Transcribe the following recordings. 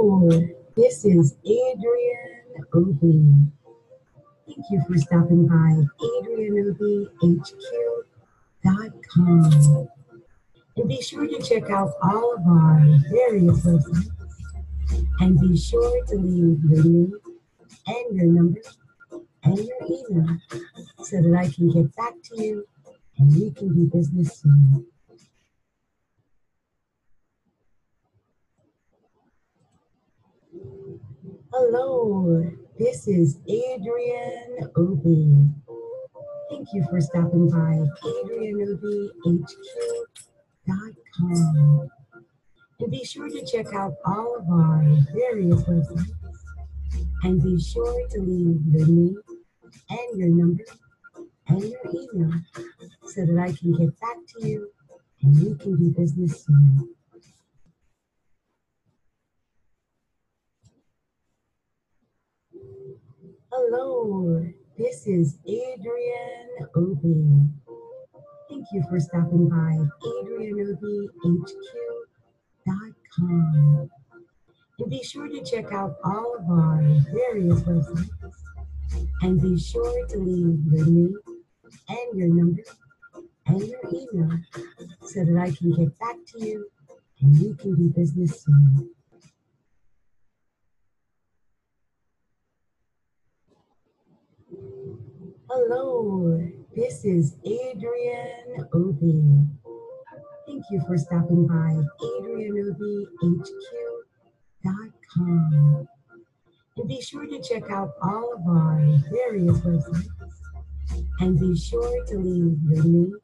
This is Adrian Obi. Thank you for stopping by AdrienneObiHQ.com. And be sure to check out all of our various websites. And be sure to leave your name and your number and your email so that I can get back to you and we can do business soon. Hello, this is Adrian Obi. Thank you for stopping by adrianobihq.com. And be sure to check out all of our various websites. And be sure to leave your name and your number and your email so that I can get back to you and we can do business soon. Hello, this is Adrian Obi. Thank you for stopping by AdrienneObiHQ.com. And be sure to check out all of our various websites. And be sure to leave your name and your number and your email so that I can get back to you and you can do business soon. Hello, this is Adrian Obi. Thank you for stopping by AdrienneObiHQ.com. And be sure to check out all of our various websites. And be sure to leave your name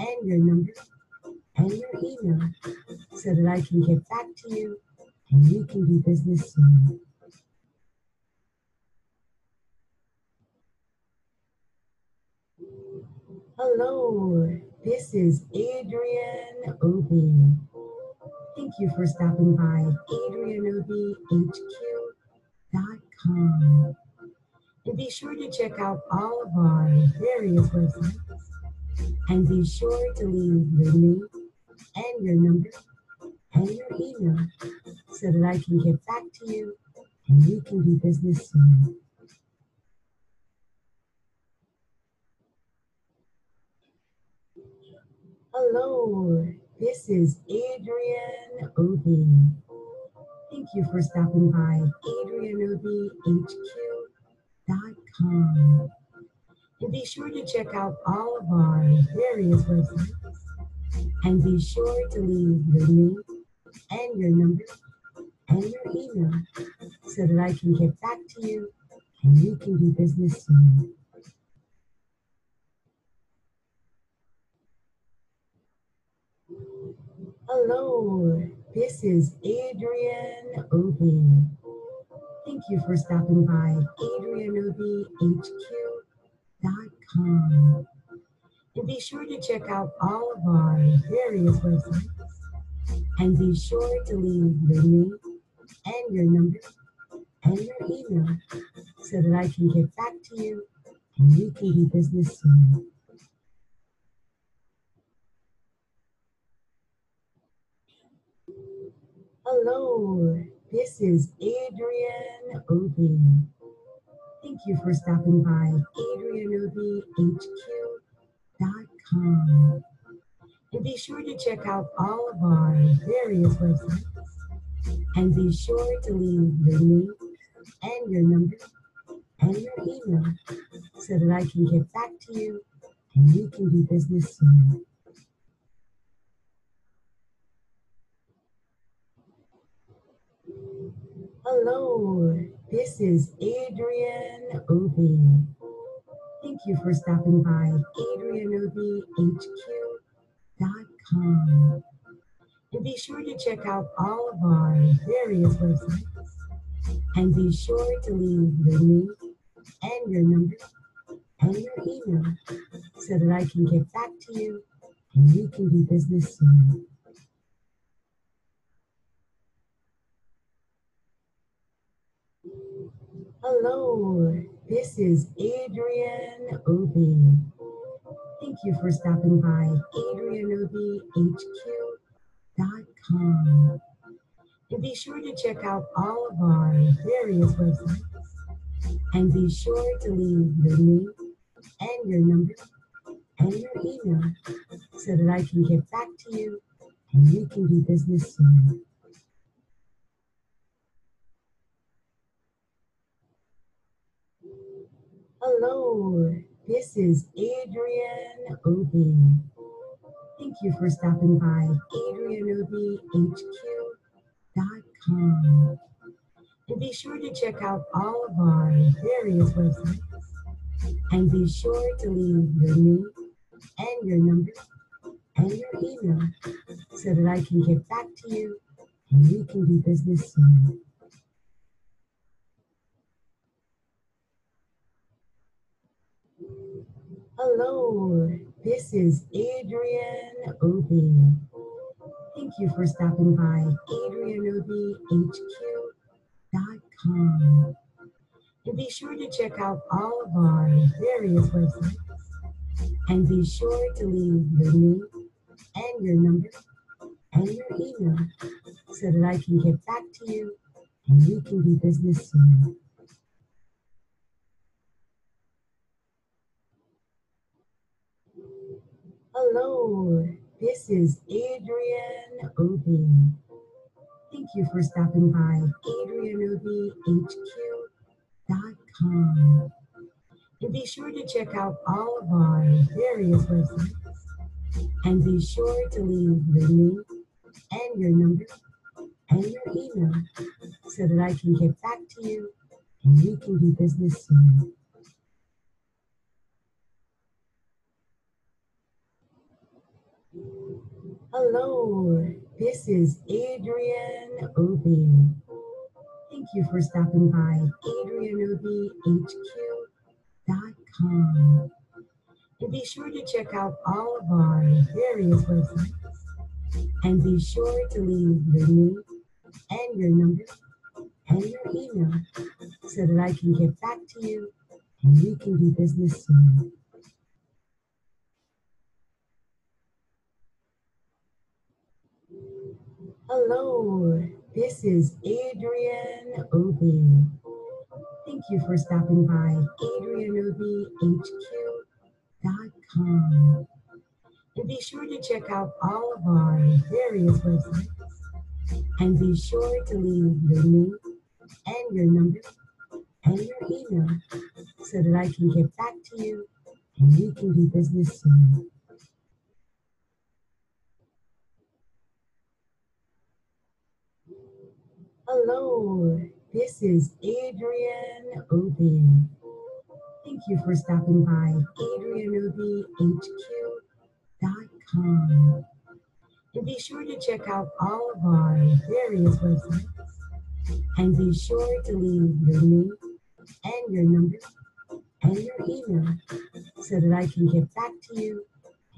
and your number and your email so that I can get back to you and you can do business soon. Hello, this is Adrian Obi. Thank you for stopping by AdrienneObiHQ.com. And be sure to check out all of our various websites. And be sure to leave your name and your number and your email so that I can get back to you and we can do business soon. Hello, this is Adrian Obi. Thank you for stopping by AdrienneObiHQ.com. And be sure to check out all of our various websites. And be sure to leave your name and your number and your email so that I can get back to you and you can do business soon. Hello, this is Adrian Obi. Thank you for stopping by AdrienneObiHQ.com. And be sure to check out all of our various websites. And be sure to leave your name and your number and your email so that I can get back to you and we can do business soon. Hello, this is Adrian Obi. Thank you for stopping by AdrienneObiHQ.com. And be sure to check out all of our various websites. And be sure to leave your name and your number and your email so that I can get back to you and we can do business soon. Hello, this is Adrian Obi. Thank you for stopping by adrianobihq.com. And be sure to check out all of our various websites. And be sure to leave your name and your number and your email so that I can get back to you and we can do business soon. Hello, this is Adrian Obi. Thank you for stopping by AdrienneObiHQ.com. And be sure to check out all of our various websites. And be sure to leave your name and your number and your email so that I can get back to you and we can do business soon. Hello, this is Adrian Obi. Thank you for stopping by AdrienneObiHQ.com. And be sure to check out all of our various websites. And be sure to leave your name and your number and your email so that I can get back to you and we can do business soon. Hello, this is Adrian Obi. Thank you for stopping by adrianobihq.com. And be sure to check out all of our various websites. And be sure to leave your name and your number and your email so that I can get back to you and we can do business soon. Hello, this is Adrian Obi. Thank you for stopping by AdrienneObiHQ.com. And be sure to check out all of our various websites. And be sure to leave your name and your number and your email so that I can get back to you and we can do business soon. Hello, this is Adrian Obi. Thank you for stopping by AdrienneObiHQ.com. And be sure to check out all of our various websites. And be sure to leave your name and your number and your email so that I can get back to you and we can do business soon. Hello, this is Adrian Obi. Thank you for stopping by adrianobihq.com. And be sure to check out all of our various websites. And be sure to leave your name and your number and your email so that I can get back to you and we can do business soon. Hello, this is Adrian Obi. Thank you for stopping by AdrienneObiHQ.com. And be sure to check out all of our various websites. And be sure to leave your name and your number and your email so that I can get back to you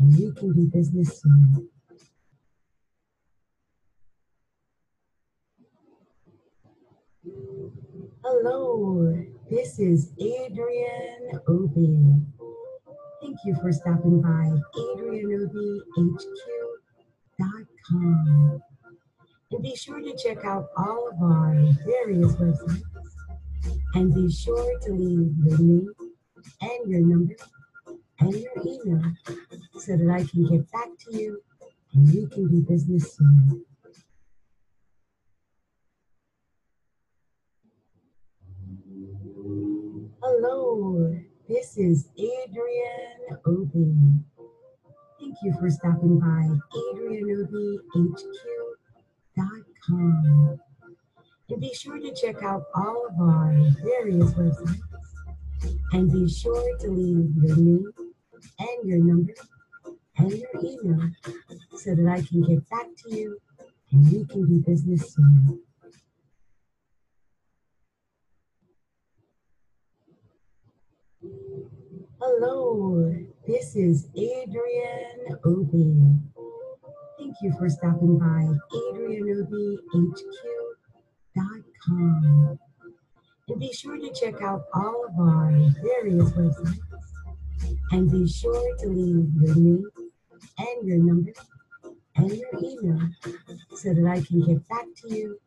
and we can do business soon. Hello, this is Adrian Obi. Thank you for stopping by AdrienneObiHQ.com. And be sure to check out all of our various websites. And be sure to leave your name and your number and your email so that I can get back to you and we can do business soon. Hello, this is Adrienne Obi. Thank you for stopping by AdrienneObiHQ.com. And be sure to check out all of our various websites. And be sure to leave your name and your number and your email so that I can get back to you and we can do business soon. Hello, this is Adrienne Obi. Thank you for stopping by AdrianneObiHQ.com. And be sure to check out all of our various websites. And be sure to leave your name and your number and your email so that I can get back to you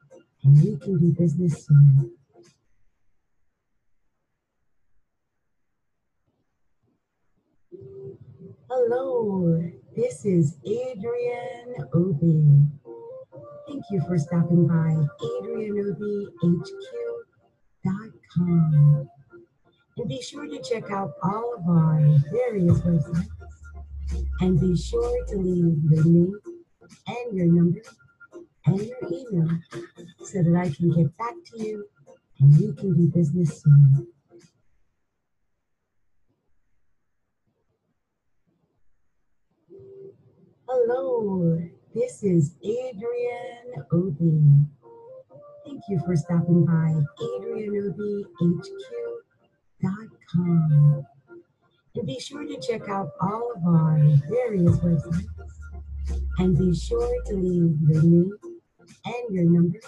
and we can do business soon. Hello, this is Adrian Obi. Thank you for stopping by AdrianneObiHQ.com. And be sure to check out all of our various websites. And be sure to leave your name and your number and your email so that I can get back to you and you can do business soon. Hello, this is Adrian Obi. Thank you for stopping by AdrianneObiHQ.com. And be sure to check out all of our various websites. And be sure to leave your name and your number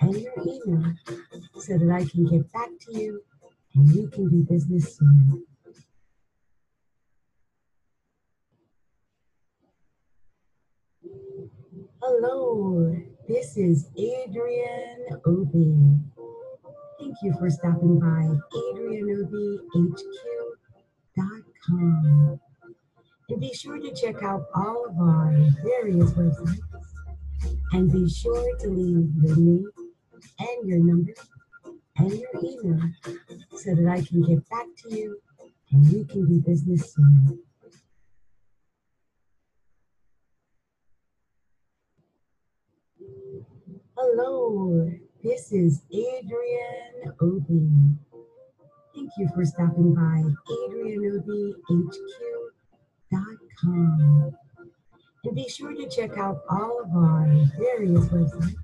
and your email so that I can get back to you and we can do business soon. Hello, this is Adrian Obi. Thank you for stopping by AdrianneObiHQ.com. And be sure to check out all of our various websites. And be sure to leave your name and your number and your email so that I can get back to you and we can do business soon. Hello, this is Adrian Obi. Thank you for stopping by AdrianneObiHQ.com. And be sure to check out all of our various websites.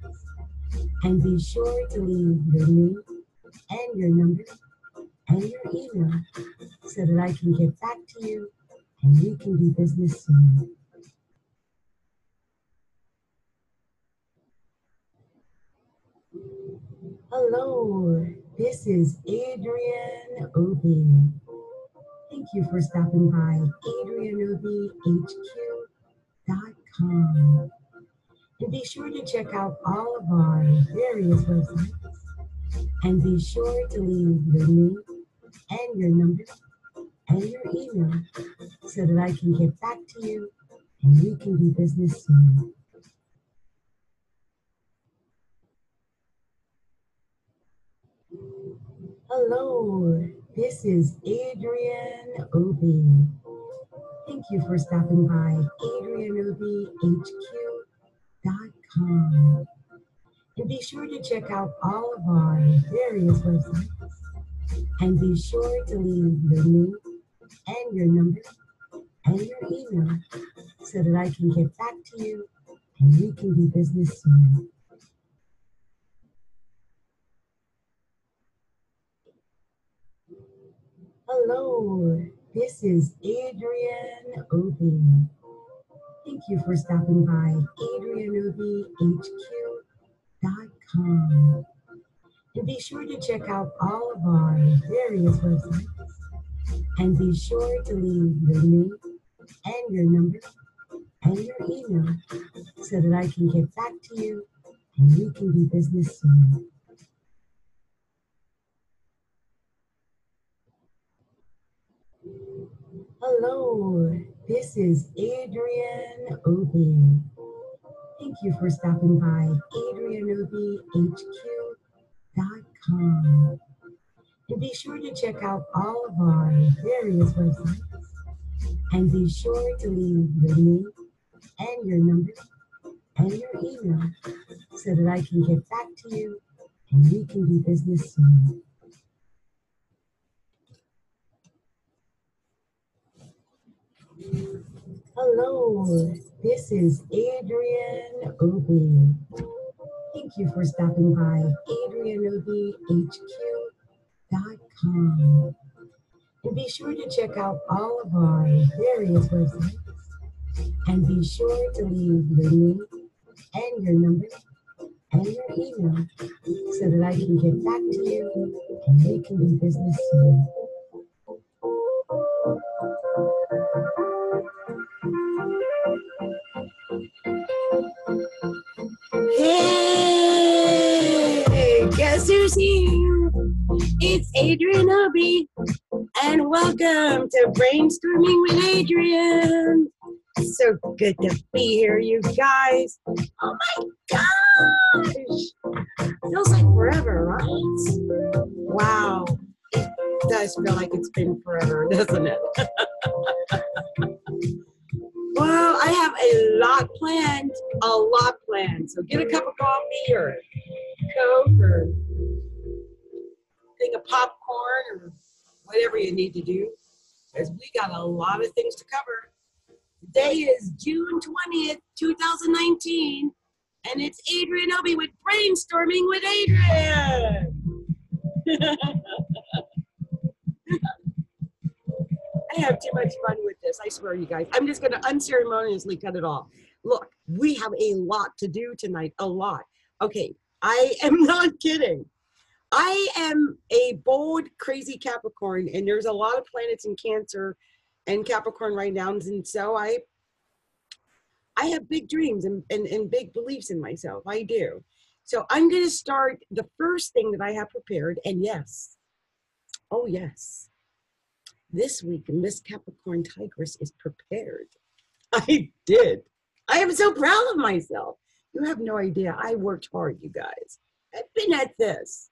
And be sure to leave your name and your number and your email so that I can get back to you and we can do business soon. Hello, this is Adrian Obi. Thank you for stopping by AdrianneObiHQ.com. And be sure to check out all of our various websites. And be sure to leave your name and your number and your email so that I can get back to you and we can do business soon. Hello, this is Adrienne Obi. Thank you for stopping by AdrianneObiHQ.com. And be sure to check out all of our various websites. And be sure to leave your name and your number and your email so that I can get back to you and we can do business soon. Hello, this is Adrian Obi. Thank you for stopping by AdrianneObiHQ.com. And be sure to check out all of our various websites. And be sure to leave your name and your number and your email so that I can get back to you and we can do business soon. Hello, this is Adrian Obi. Thank you for stopping by adrianobihq.com. And be sure to check out all of our various websites. And be sure to leave your name and your number and your email so that I can get back to you and we can do business soon. Hello, this is Adrian Obi. Thank you for stopping by AdrienneObiHQ.com. And be sure to check out all of our various websites. And be sure to leave your name and your number and your email so that I can get back to you and we can do business soon. Adrienne Obi, and welcome to Brainstorming with Adrian. So good to be here, you guys. Oh my gosh! Feels like forever, right? Wow. It does feel like it's been forever, doesn't it? well, I have a lot planned, a lot planned. So get a cup of coffee or Coke or thing of popcorn or whatever you need to do. Because we got a lot of things to cover. Today is June 20th, 2019, and it's Adrian Obi with Brainstorming with Adrian. I have too much fun with this. I swear, you guys. I'm just going to unceremoniously cut it off. Look, we have a lot to do tonight. A lot. Okay, I am not kidding. I am a bold, crazy Capricorn, and there's a lot of planets in Cancer and Capricorn right now, and so I, I have big dreams and, and, and big beliefs in myself. I do. So I'm going to start the first thing that I have prepared, and yes, oh yes, this week Miss Capricorn Tigress is prepared. I did. I am so proud of myself. You have no idea. I worked hard, you guys. I've been at this.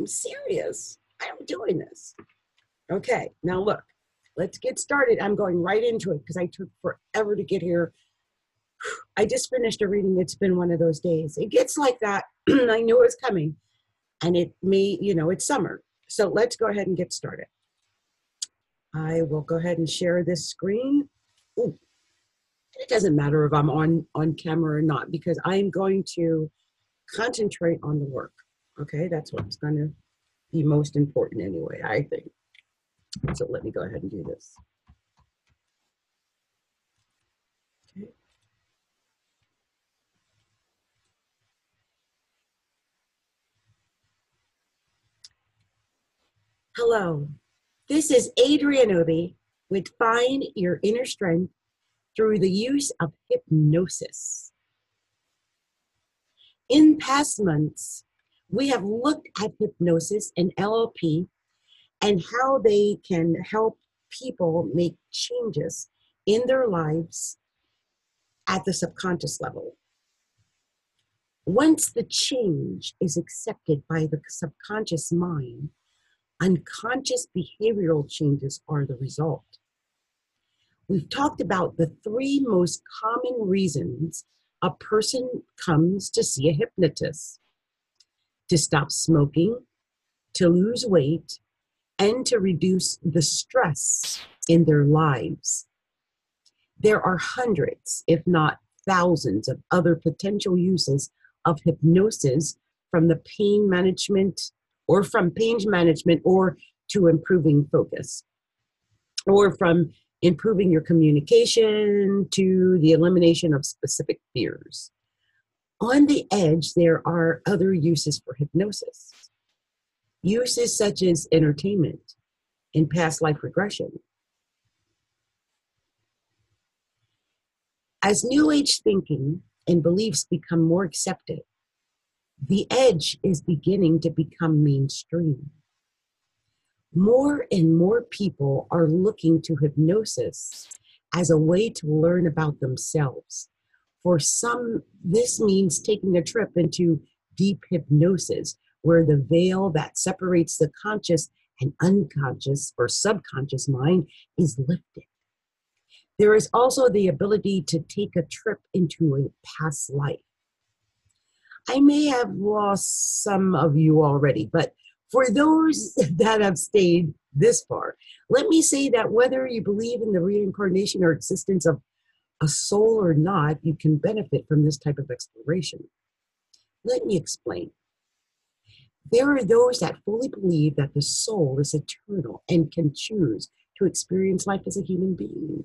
I'm serious. I'm doing this. Okay, now look, let's get started. I'm going right into it because I took forever to get here. I just finished a reading. It's been one of those days. It gets like that. I knew it was coming. And it may, you know, it's summer. So let's go ahead and get started. I will go ahead and share this screen. Ooh. It doesn't matter if I'm on, on camera or not because I'm going to concentrate on the work. Okay, that's what's going to be most important anyway, I think. So let me go ahead and do this. Okay. Hello, this is Adrienne Obi with Find Your Inner Strength through the use of hypnosis. In past months, we have looked at hypnosis and NLP and how they can help people make changes in their lives at the subconscious level. Once the change is accepted by the subconscious mind, unconscious behavioral changes are the result. We've talked about the three most common reasons a person comes to see a hypnotist to stop smoking, to lose weight, and to reduce the stress in their lives. There are hundreds, if not thousands, of other potential uses of hypnosis from the pain management or from pain management or to improving focus or from improving your communication to the elimination of specific fears. On the edge, there are other uses for hypnosis. Uses such as entertainment and past life regression. As New Age thinking and beliefs become more accepted, the edge is beginning to become mainstream. More and more people are looking to hypnosis as a way to learn about themselves for some, this means taking a trip into deep hypnosis, where the veil that separates the conscious and unconscious or subconscious mind is lifted. There is also the ability to take a trip into a past life. I may have lost some of you already, but for those that have stayed this far, let me say that whether you believe in the reincarnation or existence of a soul or not, you can benefit from this type of exploration. Let me explain. There are those that fully believe that the soul is eternal and can choose to experience life as a human being.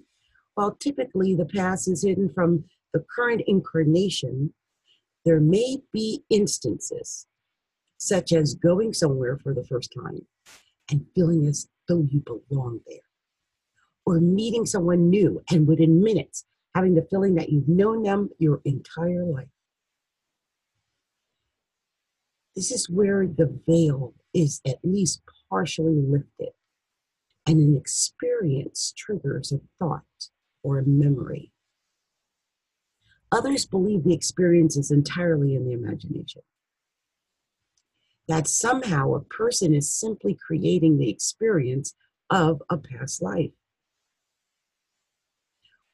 While typically the past is hidden from the current incarnation, there may be instances such as going somewhere for the first time and feeling as though you belong there, or meeting someone new and within minutes having the feeling that you've known them your entire life. This is where the veil is at least partially lifted and an experience triggers a thought or a memory. Others believe the experience is entirely in the imagination. That somehow a person is simply creating the experience of a past life.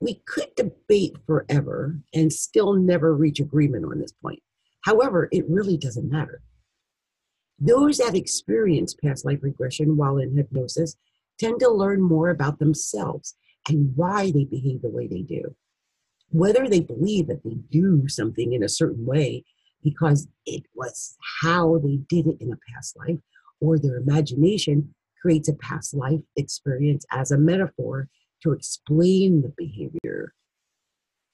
We could debate forever and still never reach agreement on this point. However, it really doesn't matter. Those that experience past life regression while in hypnosis tend to learn more about themselves and why they behave the way they do. Whether they believe that they do something in a certain way because it was how they did it in a past life, or their imagination creates a past life experience as a metaphor to explain the behavior,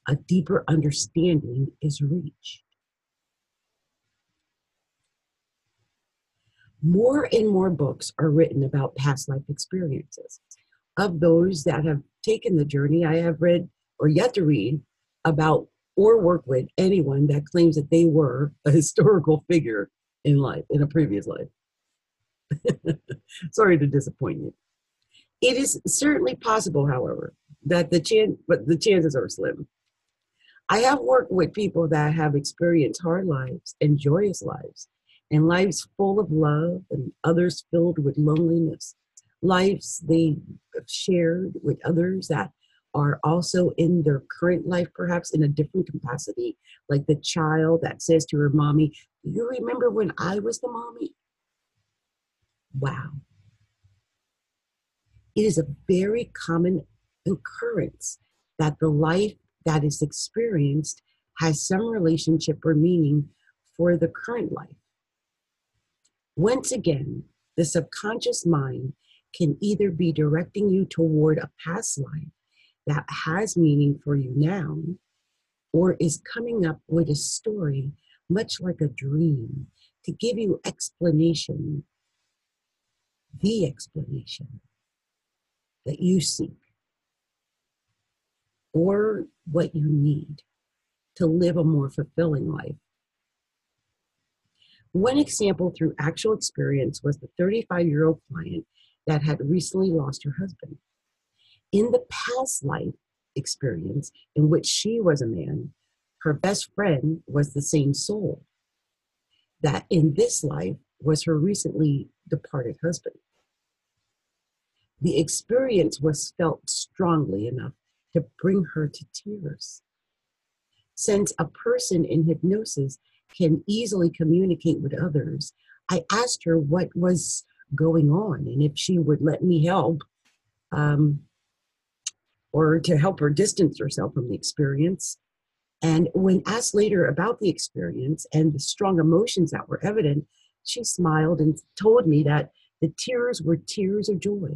a deeper understanding is reached. More and more books are written about past life experiences. Of those that have taken the journey, I have read or yet to read about or work with anyone that claims that they were a historical figure in life, in a previous life. Sorry to disappoint you. It is certainly possible, however, that the chance, but the chances are slim. I have worked with people that have experienced hard lives and joyous lives, and lives full of love, and others filled with loneliness. Lives they have shared with others that are also in their current life, perhaps in a different capacity, like the child that says to her mommy, you remember when I was the mommy? Wow. It is a very common occurrence that the life that is experienced has some relationship or meaning for the current life. Once again, the subconscious mind can either be directing you toward a past life that has meaning for you now, or is coming up with a story, much like a dream, to give you explanation, the explanation that you seek or what you need to live a more fulfilling life. One example through actual experience was the 35 year old client that had recently lost her husband. In the past life experience, in which she was a man, her best friend was the same soul that in this life was her recently departed husband. The experience was felt strongly enough to bring her to tears. Since a person in hypnosis can easily communicate with others, I asked her what was going on and if she would let me help um, or to help her distance herself from the experience. And when asked later about the experience and the strong emotions that were evident, she smiled and told me that the tears were tears of joy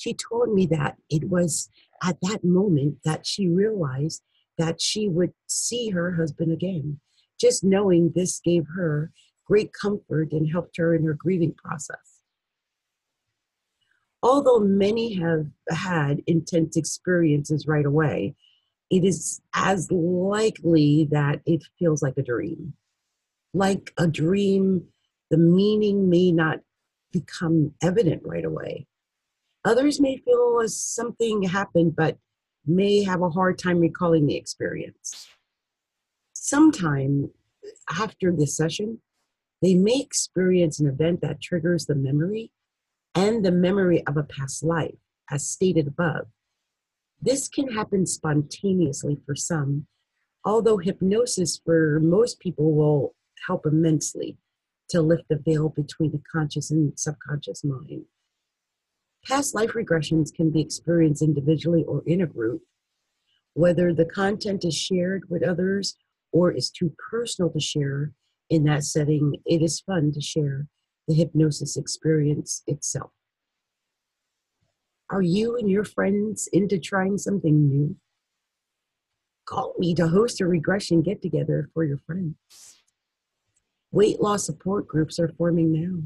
she told me that it was at that moment that she realized that she would see her husband again. Just knowing this gave her great comfort and helped her in her grieving process. Although many have had intense experiences right away, it is as likely that it feels like a dream. Like a dream, the meaning may not become evident right away. Others may feel as something happened, but may have a hard time recalling the experience. Sometime after this session, they may experience an event that triggers the memory and the memory of a past life, as stated above. This can happen spontaneously for some, although hypnosis for most people will help immensely to lift the veil between the conscious and subconscious mind. Past life regressions can be experienced individually or in a group. Whether the content is shared with others or is too personal to share in that setting, it is fun to share the hypnosis experience itself. Are you and your friends into trying something new? Call me to host a regression get together for your friends. Weight loss support groups are forming now.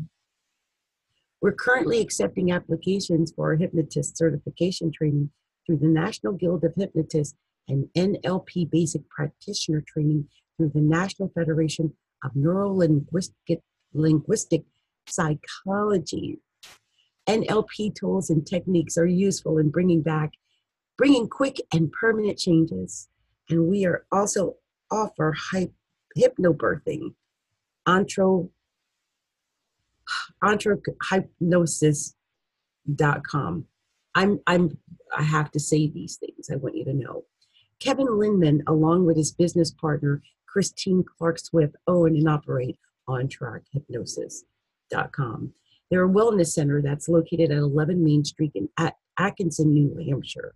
We're currently accepting applications for hypnotist certification training through the National Guild of Hypnotists and NLP Basic Practitioner training through the National Federation of Neuro Linguistic, Psychology. NLP tools and techniques are useful in bringing back, bringing quick and permanent changes. And we are also offer hypnobirthing, ontro entrehypnosis.com. I'm, I'm, I have to say these things. I want you to know. Kevin Lindman, along with his business partner, Christine Clark Swift, own and operate OnTrackHypnosis.com. They're a wellness center that's located at 11 Main Street in Atkinson, New Hampshire.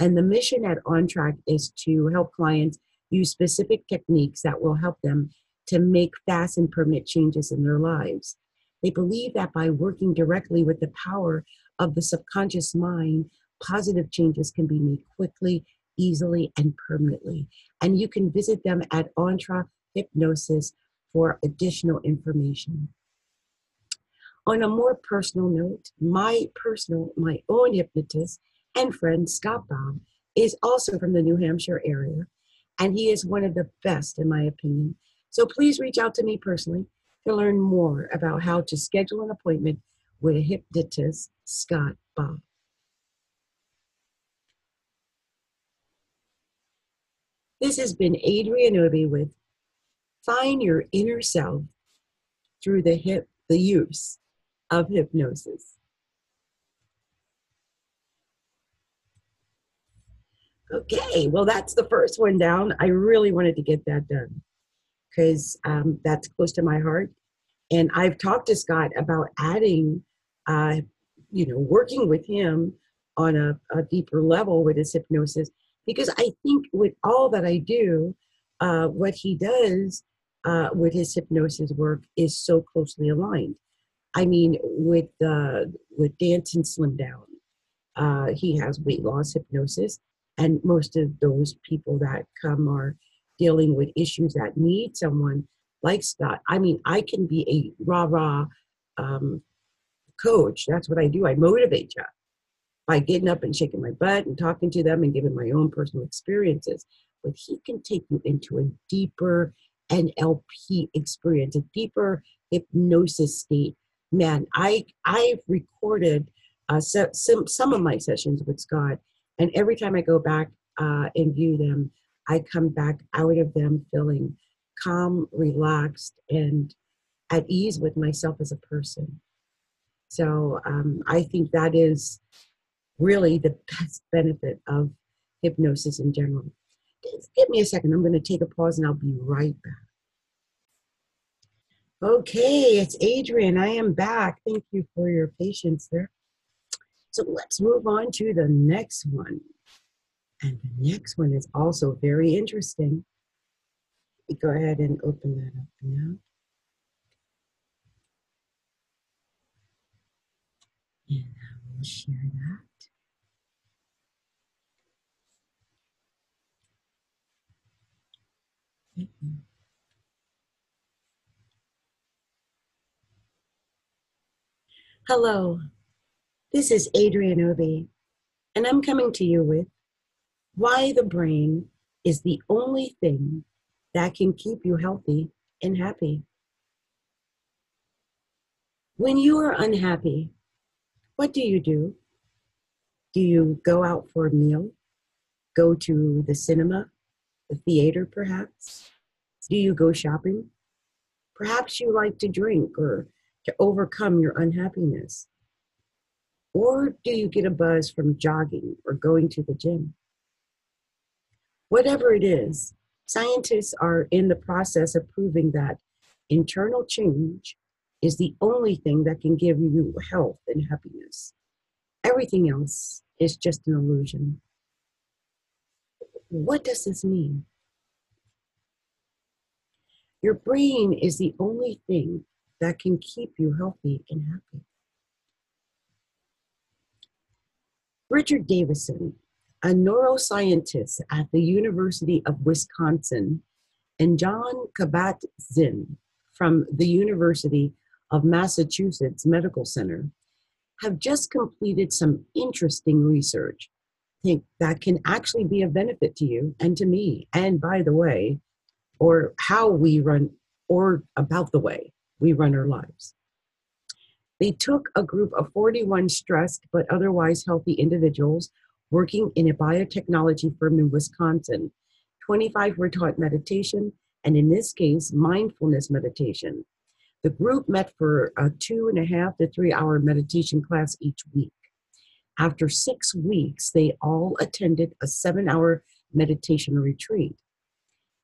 And the mission at OnTrack is to help clients use specific techniques that will help them to make fast and permanent changes in their lives. They believe that by working directly with the power of the subconscious mind, positive changes can be made quickly, easily, and permanently. And you can visit them at OnTrack Hypnosis for additional information. On a more personal note, my personal, my own hypnotist and friend, Scott Bob, is also from the New Hampshire area, and he is one of the best, in my opinion. So please reach out to me personally to learn more about how to schedule an appointment with a hypnotist, Scott Bob. This has been Adrienne Obi with Find Your Inner Self through the hip, the use of hypnosis. Okay, well, that's the first one down. I really wanted to get that done because um, that's close to my heart. And I've talked to Scott about adding, uh, you know, working with him on a, a, deeper level with his hypnosis because I think with all that I do, uh, what he does uh, with his hypnosis work is so closely aligned. I mean, with uh, with Dance and Slim Down, uh, he has weight loss hypnosis, and most of those people that come are dealing with issues that need someone like Scott. I mean, I can be a rah rah um, coach. That's what I do. I motivate you by getting up and shaking my butt and talking to them and giving my own personal experiences. But he can take you into a deeper NLP experience, a deeper hypnosis state. Man, I I've recorded uh, some some of my sessions with Scott, and every time I go back uh, and view them, I come back out of them feeling calm, relaxed, and at ease with myself as a person. So um, I think that is really the best benefit of hypnosis in general. Give me a second. I'm going to take a pause and I'll be right back. Okay, it's Adrian. I am back. Thank you for your patience there. So let's move on to the next one. And the next one is also very interesting. Go ahead and open that up now. And I will share that. Mm-hmm. Hello, this is Adrienne Obi, and I'm coming to you with why the brain is the only thing that can keep you healthy and happy. When you are unhappy, what do you do? Do you go out for a meal? Go to the cinema, the theater, perhaps? Do you go shopping? Perhaps you like to drink or to overcome your unhappiness. Or do you get a buzz from jogging or going to the gym? Whatever it is, scientists are in the process of proving that Internal change is the only thing that can give you health and happiness. Everything else is just an illusion. What does this mean? Your brain is the only thing that can keep you healthy and happy. Richard Davidson, a neuroscientist at the University of Wisconsin, and John Kabat-Zinn from the University of Massachusetts Medical Center have just completed some interesting research think that can actually be a benefit to you and to me. And by the way, or how we run, or about the way we run our lives. They took a group of 41 stressed but otherwise healthy individuals working in a biotechnology firm in Wisconsin. 25 were taught meditation, and in this case, mindfulness meditation. The group met for a two and a half to three hour meditation class each week. After six weeks, they all attended a seven hour meditation retreat.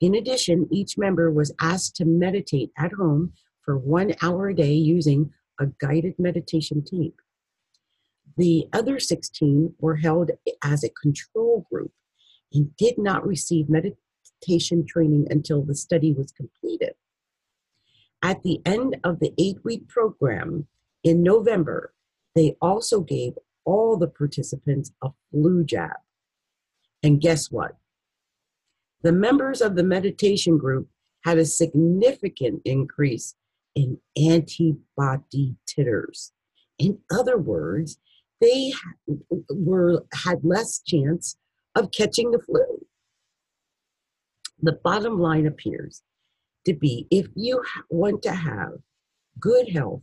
In addition, each member was asked to meditate at home for one hour a day using a guided meditation tape. The other 16 were held as a control group and did not receive meditation training until the study was completed. At the end of the eight week program in November, they also gave all the participants a flu jab. And guess what? The members of the meditation group had a significant increase in antibody titers. In other words, they were had less chance of catching the flu. The bottom line appears to be if you want to have good health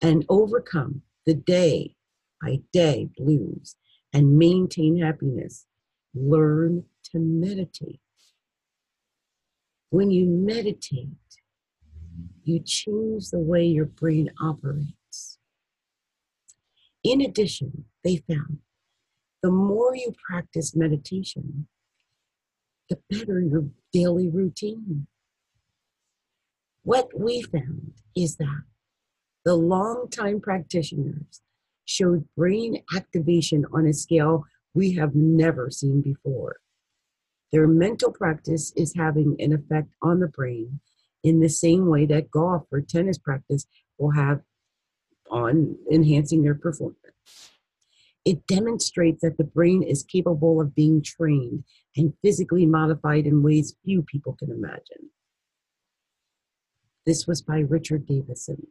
and overcome the day by day blues and maintain happiness, learn to meditate. When you meditate, you change the way your brain operates. In addition, they found the more you practice meditation, the better your daily routine. What we found is that the long-time practitioners showed brain activation on a scale we have never seen before. Their mental practice is having an effect on the brain in the same way that golf or tennis practice will have on enhancing their performance. It demonstrates that the brain is capable of being trained and physically modified in ways few people can imagine. This was by Richard Davidson.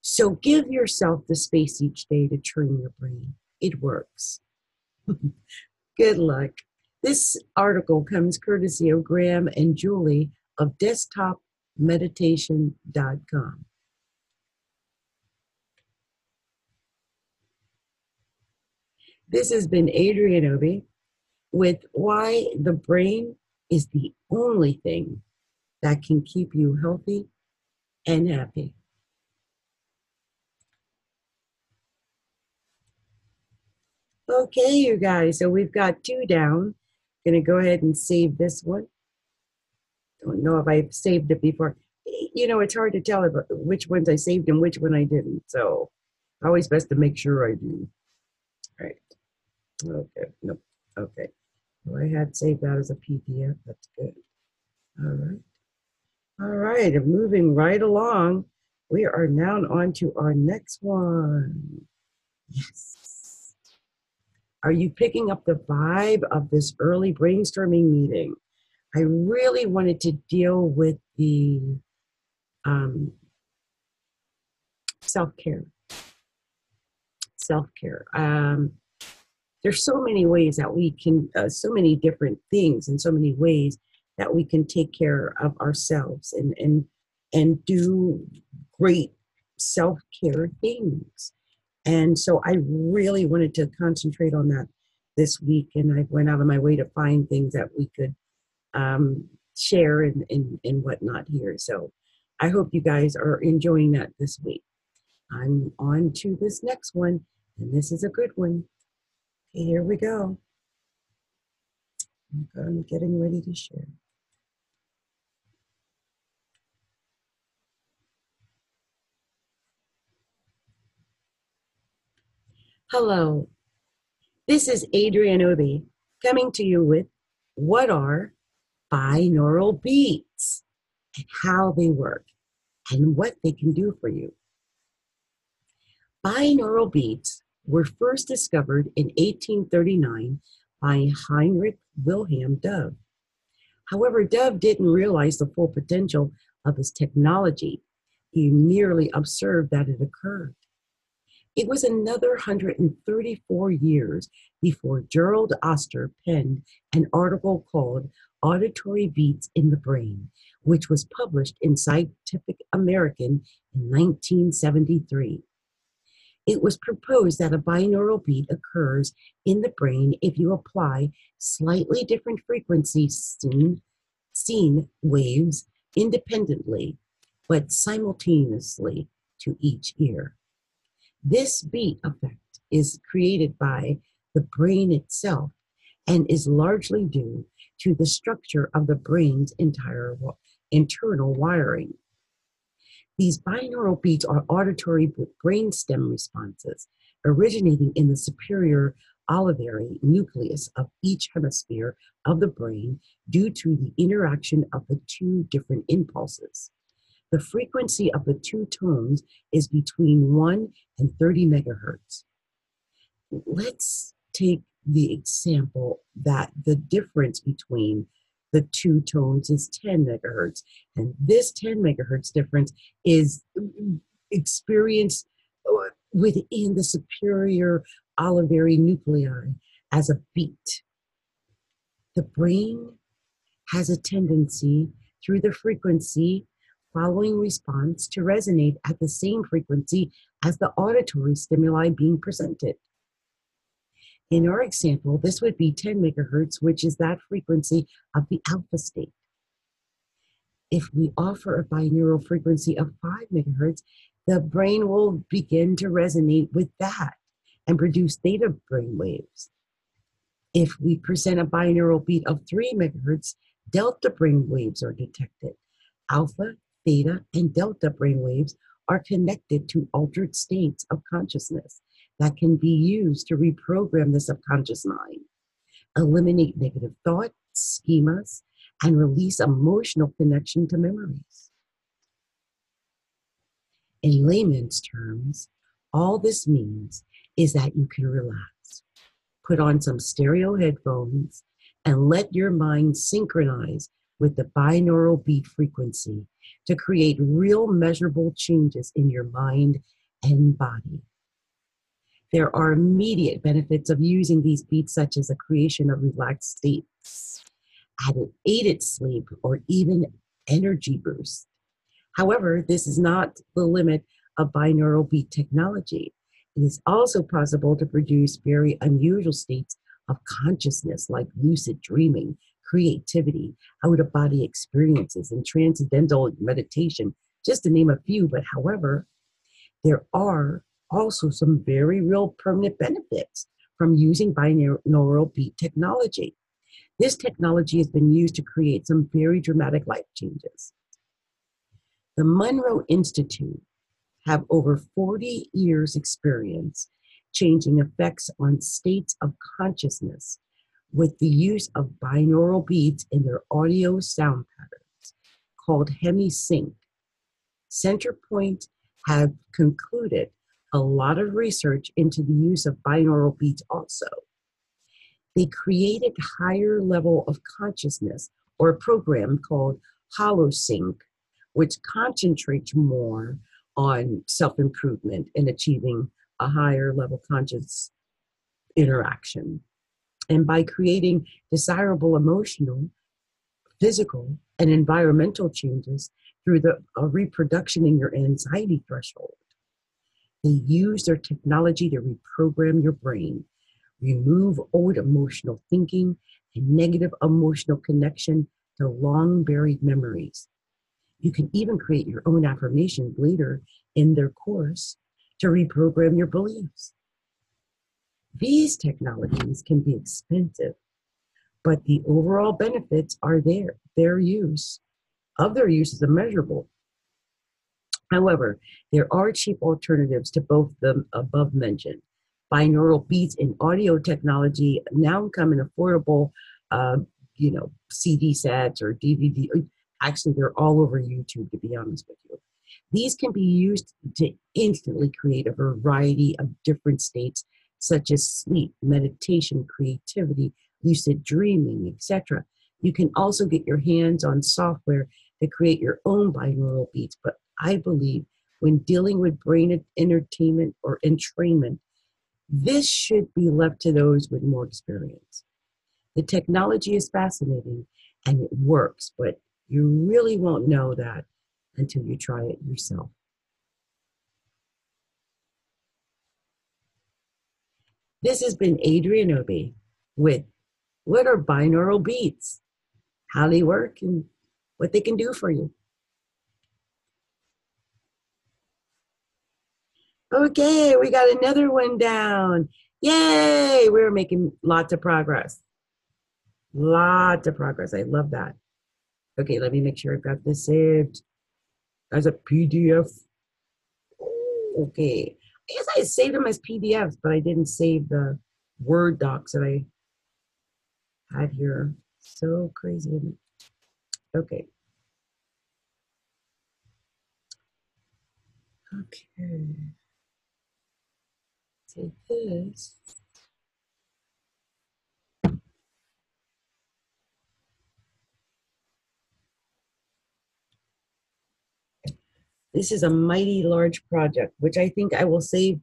So give yourself the space each day to train your brain. It works. Good luck. This article comes courtesy of Graham and Julie of desktopmeditation.com. This has been Adrienne Obi with Why the Brain is the Only Thing That Can Keep You Healthy and Happy. Okay, you guys, so we've got two down. Gonna go ahead and save this one. Don't know if I've saved it before. You know, it's hard to tell which ones I saved and which one I didn't. So always best to make sure I do. All right. Okay. Nope. Okay. Well, I had saved that as a PDF. That's good. All right. All right. Moving right along, we are now on to our next one. Yes. Are you picking up the vibe of this early brainstorming meeting? I really wanted to deal with the um, self care. Self care. Um, there's so many ways that we can, uh, so many different things, and so many ways that we can take care of ourselves and and and do great self care things. And so I really wanted to concentrate on that this week. And I went out of my way to find things that we could um, share and, and, and whatnot here. So I hope you guys are enjoying that this week. I'm on to this next one, and this is a good one. Here we go. I'm getting ready to share. Hello, this is Adrienne Obi coming to you with What Are binaural beats and how they work and what they can do for you. Binaural beats were first discovered in 1839 by Heinrich Wilhelm Dove. However, Dove didn't realize the full potential of his technology. He merely observed that it occurred. It was another 134 years before Gerald Oster penned an article called Auditory Beats in the Brain, which was published in Scientific American in 1973. It was proposed that a binaural beat occurs in the brain if you apply slightly different frequencies seen, seen waves independently but simultaneously to each ear. This beat effect is created by the brain itself and is largely due to the structure of the brain's entire internal wiring. These binaural beats are auditory brainstem responses originating in the superior olivary nucleus of each hemisphere of the brain due to the interaction of the two different impulses. The frequency of the two tones is between 1 and 30 megahertz. Let's take the example that the difference between the two tones is 10 megahertz. And this 10 megahertz difference is experienced uh, within the superior olivary nuclei as a beat. The brain has a tendency through the frequency following response to resonate at the same frequency as the auditory stimuli being presented. In our example, this would be 10 megahertz, which is that frequency of the alpha state. If we offer a binaural frequency of 5 megahertz, the brain will begin to resonate with that and produce theta brain waves. If we present a binaural beat of 3 megahertz, delta brain waves are detected. Alpha, theta, and delta brainwaves are connected to altered states of consciousness that can be used to reprogram the subconscious mind, eliminate negative thoughts, schemas, and release emotional connection to memories. In layman's terms, all this means is that you can relax, put on some stereo headphones, and let your mind synchronize with the binaural beat frequency to create real measurable changes in your mind and body. There are immediate benefits of using these beats, such as a creation of relaxed states, added aided sleep, or even energy boost. However, this is not the limit of binaural beat technology. It is also possible to produce very unusual states of consciousness like lucid dreaming, creativity, out of body experiences, and transcendental meditation, just to name a few. But however, there are also some very real permanent benefits from using binaural beat technology. This technology has been used to create some very dramatic life changes. The Monroe Institute have over 40 years experience changing effects on states of consciousness with the use of binaural beats in their audio sound patterns called HemiSync. Centerpointe have concluded a lot of research into the use of binaural beats also. They created higher level of consciousness or a program called HoloSync, which concentrates more on self-improvement and achieving a higher level conscious interaction and by creating desirable emotional, physical, and environmental changes through the uh, reproduction in your anxiety threshold. They use their technology to reprogram your brain, remove old emotional thinking and negative emotional connection to long buried memories. You can even create your own affirmations later in their course to reprogram your beliefs. These technologies can be expensive, but the overall benefits are there. Their use of their use is immeasurable. However, there are cheap alternatives to both the above mentioned. binaural beats and audio technology now come in affordable, uh, you know, CD sets or DVD. Actually, they're all over YouTube, to be honest with you. These can be used to instantly create a variety of different states, such as sleep, meditation, creativity, lucid dreaming, etc. You can also get your hands on software to create your own binaural beats, but I believe when dealing with brain entertainment or entrainment, this should be left to those with more experience. The technology is fascinating and it works, but you really won't know that until you try it yourself. This has been Adrienne Obi with What are binaural beats? How they work and what they can do for you. Okay, we got another one down. Yay! We're making lots of progress. Lots of progress. I love that. Okay, let me make sure I've got this saved as a PDF. Okay. I guess I saved them as PDFs, but I didn't save the Word docs that I had here. So crazy. Okay. Okay. Take this. This is a mighty large project, which I think I will save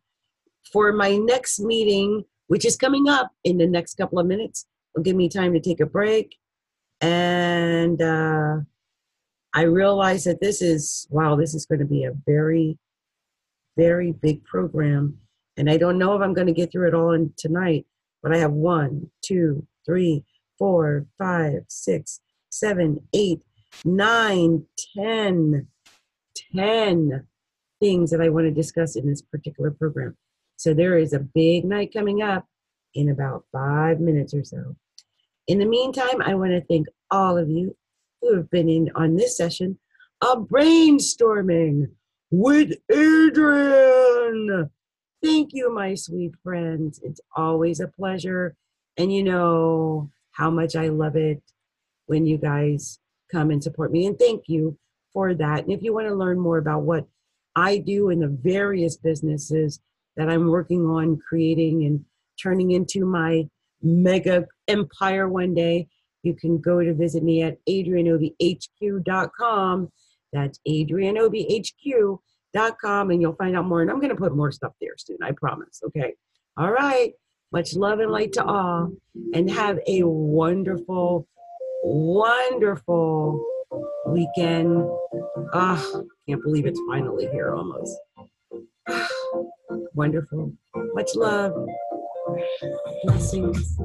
for my next meeting, which is coming up in the next couple of minutes. Will give me time to take a break. And uh, I realize that this is, wow, this is going to be a very, very big program. And I don't know if I'm going to get through it all in tonight, but I have one, two, three, four, five, six, seven, eight, nine, ten, ten 10 things that I want to discuss in this particular program. So there is a big night coming up in about five minutes or so. In the meantime, I want to thank all of you who have been in on this session of brainstorming with Adrienne. Thank you, my sweet friends. It's always a pleasure. And you know how much I love it when you guys come and support me. And thank you for that. And if you want to learn more about what I do in the various businesses that I'm working on creating and turning into my mega empire one day, you can go to visit me at adrienneobihq.com. That's com, and you'll find out more. And I'm going to put more stuff there soon, I promise. Okay. All right. Much love and light to all, and have a wonderful, wonderful weekend. Ah, can't believe it's finally here almost. Wonderful. Much love. Blessings.